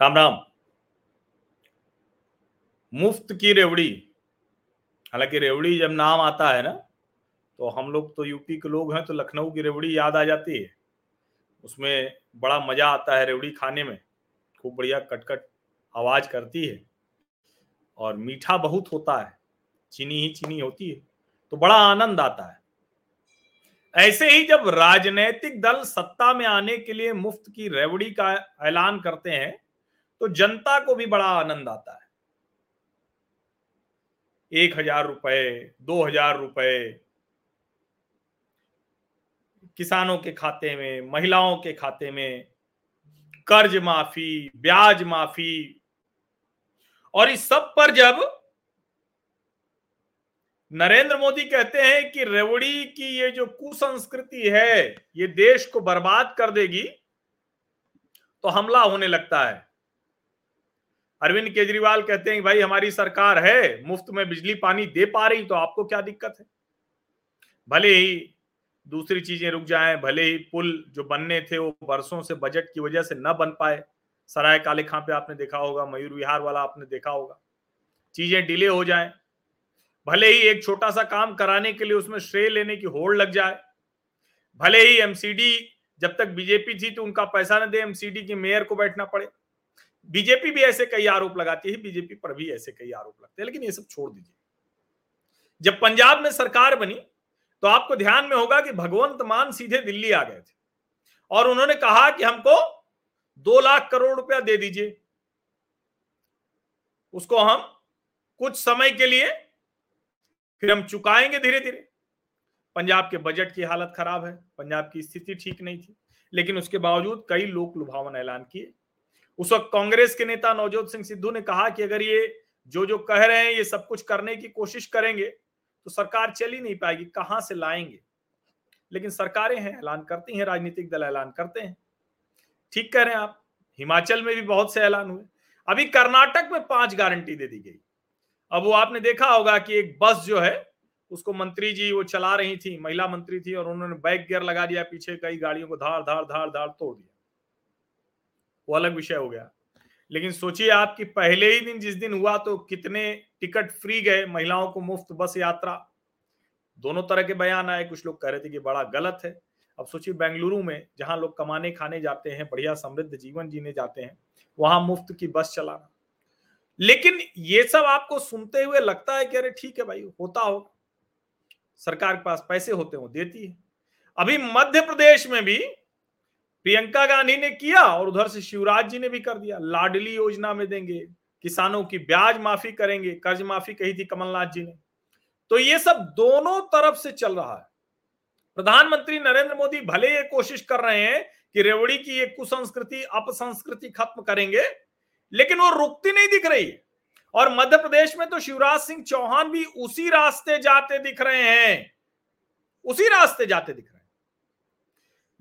राम राम मुफ़्त की रेवड़ी। हालाँकि रेवड़ी जब नाम आता है ना तो हम लोग तो यूपी के लोग हैं तो लखनऊ की रेवड़ी याद आ जाती है। उसमें बड़ा मज़ा आता है रेवड़ी खाने में। खूब बढ़िया कटकट आवाज़ करती है। और मीठा बहुत होता है, चीनी ही चीनी होती है तो बड़ा आनंद आता है। ऐसे ही जब राजनीतिक दल सत्ता में आने के लिए मुफ़्त की रेवड़ी का ऐलान करते हैं तो जनता को भी बड़ा आनंद आता है। एक हज़ार रुपए, दो हज़ार रुपए, किसानों के खाते में, महिलाओं के खाते में, कर्ज माफ़ी, ब्याज माफ़ी और इस सब पर जब नरेंद्र मोदी कहते हैं कि रेवड़ी की ये जो कुसंस्कृति है, ये देश को बर्बाद कर देगी तो हमला होने लगता है। अरविंद केजरीवाल कहते हैं भाई हमारी सरकार है, मुफ़्त में बिजली पानी दे पा रही तो आपको क्या दिक्कत है? भले ही दूसरी चीज़ें रुक जाएँ, भले ही पुल जो बनने थे वो बरसों से बजट की वजह से न बन पाए सराय काले खां पे आपने देखा होगा, मयूर विहार वाला आपने देखा होगा। चीज़ें डिले हो जाएँ, भले ही एक छोटा सा काम कराने के लिए उसमें श्रेय लेने की होड़ लग जाए, भले ही एमसीडी जब तक बीजेपी थी तो उनका पैसा न दे एमसीडी के मेयर को बैठना पड़े। बीजेपी भी ऐसे कई आरोप लगाती है बीजेपी पर भी ऐसे कई आरोप लगते हैं, लेकिन ये सब छोड़ दीजिए। जब पंजाब में सरकार बनी तो आपको ध्यान में होगा कि भगवंत मान सीधे दिल्ली आ गए थे, और उन्होंने कहा कि हमको दो लाख करोड़ रुपया दे दीजिए। उसको हम कुछ समय के लिए फिर हम चुकाएँगे धीरे धीरे पंजाब के बजट की हालत खराब है, पंजाब की स्थिति ठीक नहीं थी, लेकिन उसके बावजूद कई लोक लुभावन ऐलान किए। उस वक्त कांग्रेस के नेता नवजोत सिंह सिद्धू ने कहा कि अगर ये जो जो कह रहे हैं, ये सब कुछ करने की कोशिश करेंगे तो सरकार चल ही नहीं पाएगी, कहाँ से लाएँगे? लेकिन सरकारें हैं, ऐलान करती हैं, राजनीतिक दल ऐलान करते हैं। ठीक कह रहे हैं आप। हिमाचल में भी बहुत से ऐलान हुए। अभी कर्नाटक में पाँच गारंटी दे दी गई। अब वो आपने देखा होगा कि एक बस जो है, उसको मंत्री जी वो चला रही थी, महिला मंत्री थी, और उन्होंने बैक गियर लगा दिया, पीछे कई गाड़ियों को धार धार धार धार तोड़ दिया। वो अलग विषय हो गया। लेकिन सोचिए आप कि पहले ही दिन, जिस दिन हुआ तो कितने टिकट फ्री गए, महिलाओं को मुफ़्त बस यात्रा। दोनों तरह के बयान आए, कुछ लोग कह रहे थे कि बड़ा गलत है। अब सोचिए बेंगलुरु में जहाँ लोग कमाने, खाने जाते हैं, बढ़िया समृद्ध जीवन जीने जाते हैं, वहाँ मुफ़्त की बस चलाना। लेकिन ये सब आपको सुनते हुए लगता है कि अरे ठीक है भाई, होता हो सरकार के पास पैसे होते हो देती है। अभी मध्य प्रदेश में भी प्रियंका गांधी ने किया और उधर से शिवराज जी ने भी कर दिया। लाडली योजना में देंगे, किसानों की ब्याज माफ़ी करेंगे, कर्ज माफ़ी कही थी कमलनाथ जी ने। तो ये सब दोनों तरफ़ से चल रहा है। प्रधानमंत्री नरेंद्र मोदी भले ये कोशिश कर रहे हैं कि रेवड़ी की ये कुसंस्कृति, अपसंस्कृति खत्म करेंगे, लेकिन वो रुकती नहीं दिख रही। और मध्य प्रदेश में तो शिवराज सिंह चौहान भी उसी रास्ते जाते दिख रहे हैं। उसी रास्ते जाते दिख रहे हैं।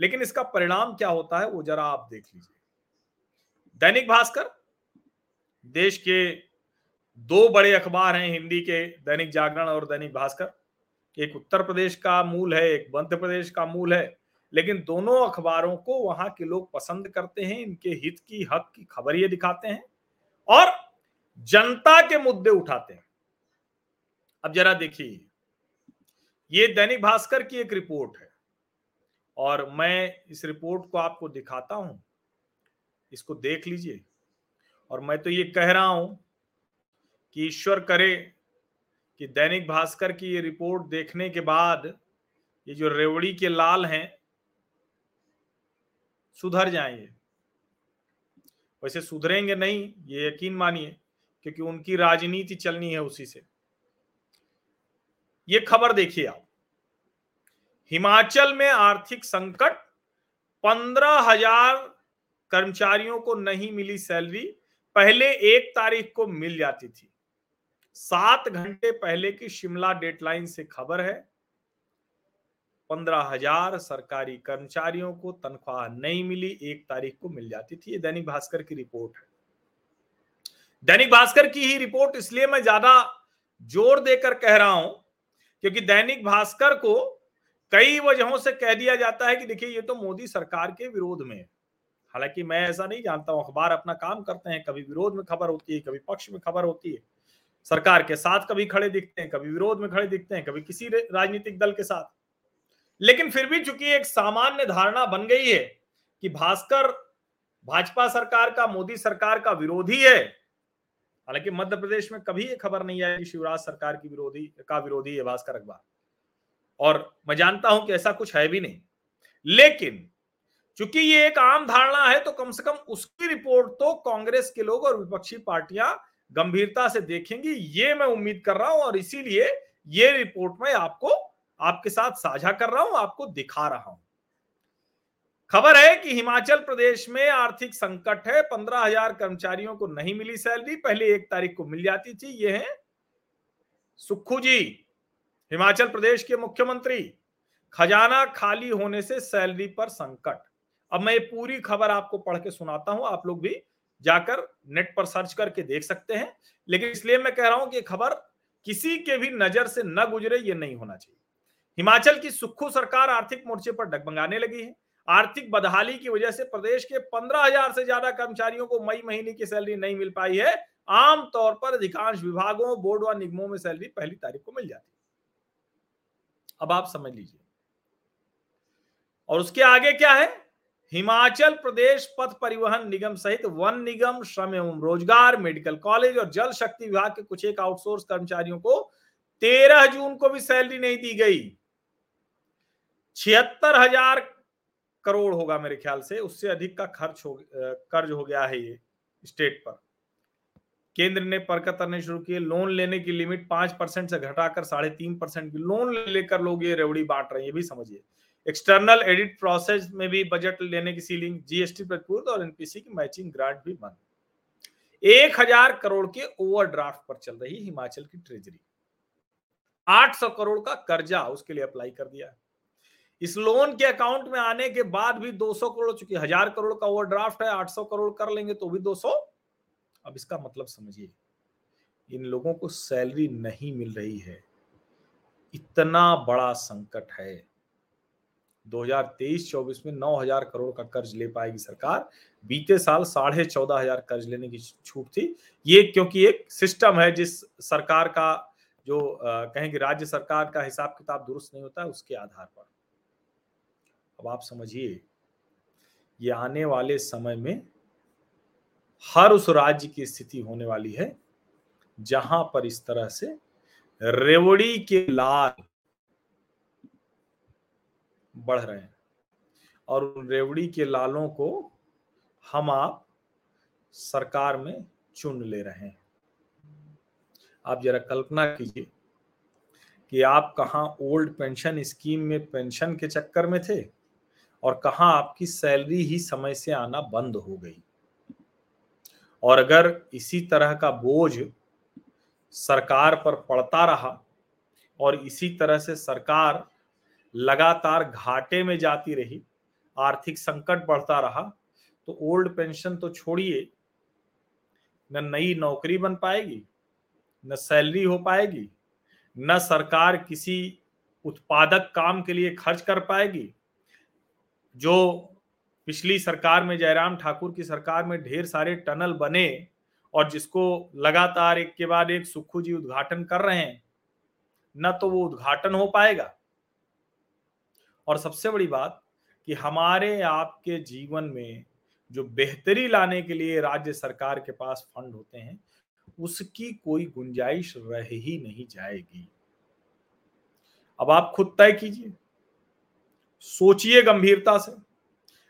लेकिन इसका परिणाम क्या होता है, वो जरा आप देख लीजिए। दैनिक भास्कर, देश के दो बड़े अखबार हैं हिंदी के, दैनिक जागरण और दैनिक भास्कर। एक उत्तर प्रदेश का मूल है, एक मध्य प्रदेश का मूल है, लेकिन दोनों अखबारों को वहाँ के लोग पसंद करते हैं, इनके हित की, हक की खबर ये दिखाते हैं और जनता के मुद्दे उठाते हैं। अब जरा देखिए, ये दैनिक भास्कर की एक रिपोर्ट है और मैं इस रिपोर्ट को आपको दिखाता हूँ, इसको देख लीजिए और मैं तो ये कह रहा हूँ कि ईश्वर करे कि दैनिक भास्कर की ये रिपोर्ट देखने के बाद ये जो रेवड़ी के लाल हैं, सुधर जाएँगे। वैसे सुधरेंगे नहीं, ये यकीन मानिए, क्योंकि उनकी राजनीति चलनी है उसी से। ये खबर देखिए आप। हिमाचल में आर्थिक संकट, पंद्रह हज़ार कर्मचारियों को नहीं मिली सैलरी, पहले एक तारीख को मिल जाती थी। सात घंटे पहले की शिमला डेडलाइन से खबर है। पंद्रह हज़ार सरकारी कर्मचारियों को तनख्वाह नहीं मिली, एक तारीख को मिल जाती थी। ये दैनिक भास्कर की रिपोर्ट है। दैनिक भास्कर की ही रिपोर्ट, इसलिए मैं ज़्यादा ज़ोर देकर कह रहा हूँ, क्योंकि दैनिक भास्कर को कई वजहों से कह दिया जाता है कि देखिए, ये तो मोदी सरकार के विरोध में है। हालाँकि मैं ऐसा नहीं जानता हूँ, अखबार अपना काम करते हैं, कभी विरोध में खबर होती है, कभी पक्ष में खबर होती है। सरकार के साथ कभी खड़े दिखते हैं, कभी विरोध में खड़े दिखते हैं, कभी किसी राजनीतिक दल के साथ। लेकिन फिर भी चूँकि एक सामान्य धारणा बन गई है कि भास्कर भाजपा सरकार का, मोदी सरकार का विरोधी है, हालाँकि मध्य प्रदेश में कभी ये खबर नहीं आई शिवराज सरकार की विरोधी, का विरोधी है भास्कर अखबार। और मैं जानता हूँ कि ऐसा कुछ है भी नहीं। लेकिन चूँकि ये एक आम धारणा है तो कम से कम उसकी रिपोर्ट तो कांग्रेस के लोग और विपक्षी पार्टियाँ गंभीरता से देखेंगी, ये मैं उम्मीद कर रहा हूँ और इसीलिए ये रिपोर्ट मैं आपको, आपके साथ साझा कर रहा हूँ, आपको दिखा रहा हूँ। खबर है कि हिमाचल प्रदेश में आर्थिक संकट है, पंद्रह हज़ार कर्मचारियों को नहीं मिली सैलरी, पहले एक तारीख को मिल जाती थी, ये है। सुखू जी, हिमाचल प्रदेश के मुख्यमंत्री, खजाना खाली होने से सैलरी पर संकट। अब मैं ये पूरी खबर आपको पढ़ के सुनाता हूँ, आप लोग भी जाकर नेट पर सर्च करके देख सकते हैं। लेकिन इसलिए मैं कह रहा हूँ कि खबर किसी के भी नज़र से न गुजरे, ये नहीं होना चाहिए। हिमाचल की सुखू सरकार आर्थिक मोर्चे पर डगमगाने लगी है। आर्थिक बदहाली की वजह से प्रदेश के पंद्रह हज़ार से ज़्यादा कर्मचारियों को मई महीने की सैलरी नहीं मिल पाई है। आमतौर पर अधिकांश विभागों, बोर्ड व निगमों में सैलरी पहली तारीख को मिल जाती है। अब आप समझ लीजिए। और उसके आगे क्या है? हिमाचल प्रदेश पथ परिवहन निगम सहित वन निगम, श्रम एवं रोज़गार, मेडिकल कॉलेज और जल शक्ति विभाग के कुछ एक आउटसोर्स कर्मचारियों को तेरह जून को भी सैलरी नहीं दी गई। छिहत्तर हज़ार करोड़ होगा मेरे ख्याल से, उससे अधिक का खर्च हो कर्ज हो गया है ये स्टेट पर। केंद्र ने परकत करने शुरू किए, लोन लेने की लिमिट पाँच परसेंट से घटाकर साढ़े तीन परसेंट की। लोन लेकर लोग ये रेवड़ी बांट रहे हैं, ये भी समझिए। एक्सटर्नल एडिट प्रोसेस में भी बजट लेने की सीलिंग जीएसटी प्रतिपूर्त और एनपीसी की मैचिंग ग्रांट भी बंद। एक हज़ार करोड़ के ओवरड्राफ्ट पर चल रही हिमाचल की ट्रेजरी आठ सौ करोड़ का कर्जा उसके लिए अप्लाई कर दिया। इस लोन के अकाउंट में आने के बाद भी 200 करोड़, चुकी हज़ार करोड़ का ओवरड्राफ्ट है 800 करोड़ कर लेंगे तो भी 200 अब इसका मतलब समझिए, इन लोगों को सैलरी नहीं मिल रही है। इतना बड़ा संकट है। 2023-24 में 9000 करोड़ का कर्ज ले पाएगी सरकार। बीते साल साढ़े चौदह हज़ार कर्ज लेने की छूट थी। ये क्योंकि एक सिस्टम है जिस सरकार का, जो कहेंगे राज्य सरकार का हिसाब किताब दुरुस्त नहीं होता, उसके आधार पर। अब आप समझिए, ये आने वाले समय में हर उस राज्य की स्थिति होने वाली है, जहाँ पर इस तरह से रेवड़ी के लाल बढ़ रहे हैं। और उन रेवड़ी के लालों को हम आप सरकार में चुन ले रहे हैं। आप जरा कल्पना कीजिए कि आप कहा ओल्ड पेंशन स्कीम में पेंशन के चक्कर में थे और कहा आपकी सैलरी ही समय से आना बंद हो गई। और अगर इसी तरह का बोझ सरकार पर पड़ता रहा और इसी तरह से सरकार लगातार घाटे में जाती रही, आर्थिक संकट बढ़ता रहा तो ओल्ड पेंशन तो छोड़िए, न नई नौकरी बन पाएगी, न सैलरी हो पाएगी, न सरकार किसी उत्पादक काम के लिए खर्च कर पाएगी, जो पिछली सरकार में जयराम ठाकुर की सरकार में ढेर सारे टनल बने और जिसको लगातार एक के बाद एक सुखू जी उद्घाटन कर रहे हैं, न तो वो उद्घाटन हो पाएगा। और सबसे बड़ी बात कि हमारे आपके जीवन में जो बेहतरी लाने के लिए राज्य सरकार के पास फंड होते हैं उसकी कोई गुंजाइश रह ही नहीं जाएगी। अब आप खुद तय कीजिए। सोचिए गंभीरता से।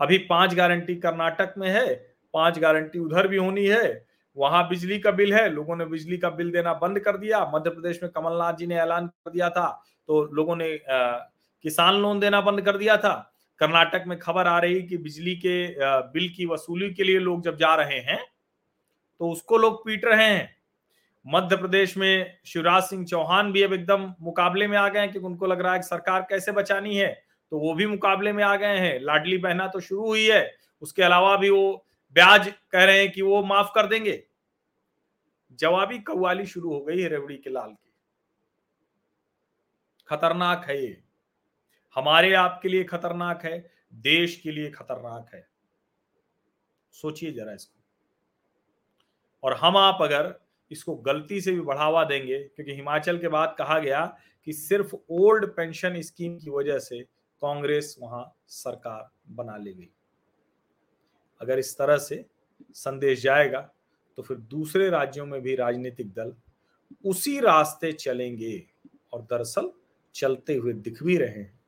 अभी पाँच गारंटी कर्नाटक में है पाँच गारंटी उधर भी होनी है वहाँ बिजली का बिल है लोगों ने बिजली का बिल देना बंद कर दिया मध्य प्रदेश में कमलनाथ जी ने ऐलान कर दिया था तो लोगों ने आ, किसान लोन देना बंद कर दिया था। कर्नाटक में खबर आ रही कि बिजली के बिल की वसूली के लिए लोग जब जा रहे हैं तो उसको लोग पीट रहे हैं। मध्य प्रदेश में शिवराज सिंह चौहान भी अब एकदम मुकाबले में आ गए हैं कि उनको लग रहा है कि सरकार कैसे बचानी है तो वो भी मुकाबले में आ गए हैं। लाडली बहना तो शुरू हुई है, उसके अलावा भी वो ब्याज कह रहे हैं कि वो माफ़ कर देंगे। जवाबी कव्वाली शुरू हो गई है रेवड़ी के लाल की। खतरनाक है ये। हमारे आपके लिए खतरनाक है, देश के लिए खतरनाक है। सोचिए जरा इसको। और हम आप अगर इसको गलती से भी बढ़ावा देंगे, क्योंकि हिमाचल के बाद कहा गया कि सिर्फ़ ओल्ड पेंशन स्कीम की वजह से कांग्रेस वहाँ सरकार बना ले गई। अगर इस तरह से संदेश जाएगा तो फिर दूसरे राज्यों में भी राजनीतिक दल उसी रास्ते चलेंगे और दरअसल चलते हुए दिख भी रहे हैं।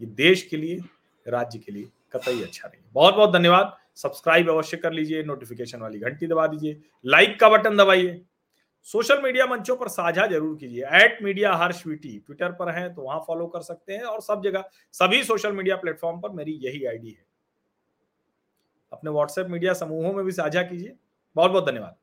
ये देश के लिए, राज्य के लिए कतई अच्छा नहीं बहुत बहुत धन्यवाद। सब्सक्राइब अवश्य कर लीजिए नोटिफिकेशन वाली घंटी दबा दीजिए लाइक का बटन दबाइए। सोशल मीडिया मंचों पर साझा ज़रूर कीजिए। At media Harsh VT Twitter पर है तो वहाँ फॉलो कर सकते हैं और सब जगह, सभी सोशल मीडिया प्लेटफॉर्म पर मेरी यही आईडी है। अपने व्हाट्सएप मीडिया समूहों में भी साझा कीजिए। बहुत बहुत धन्यवाद।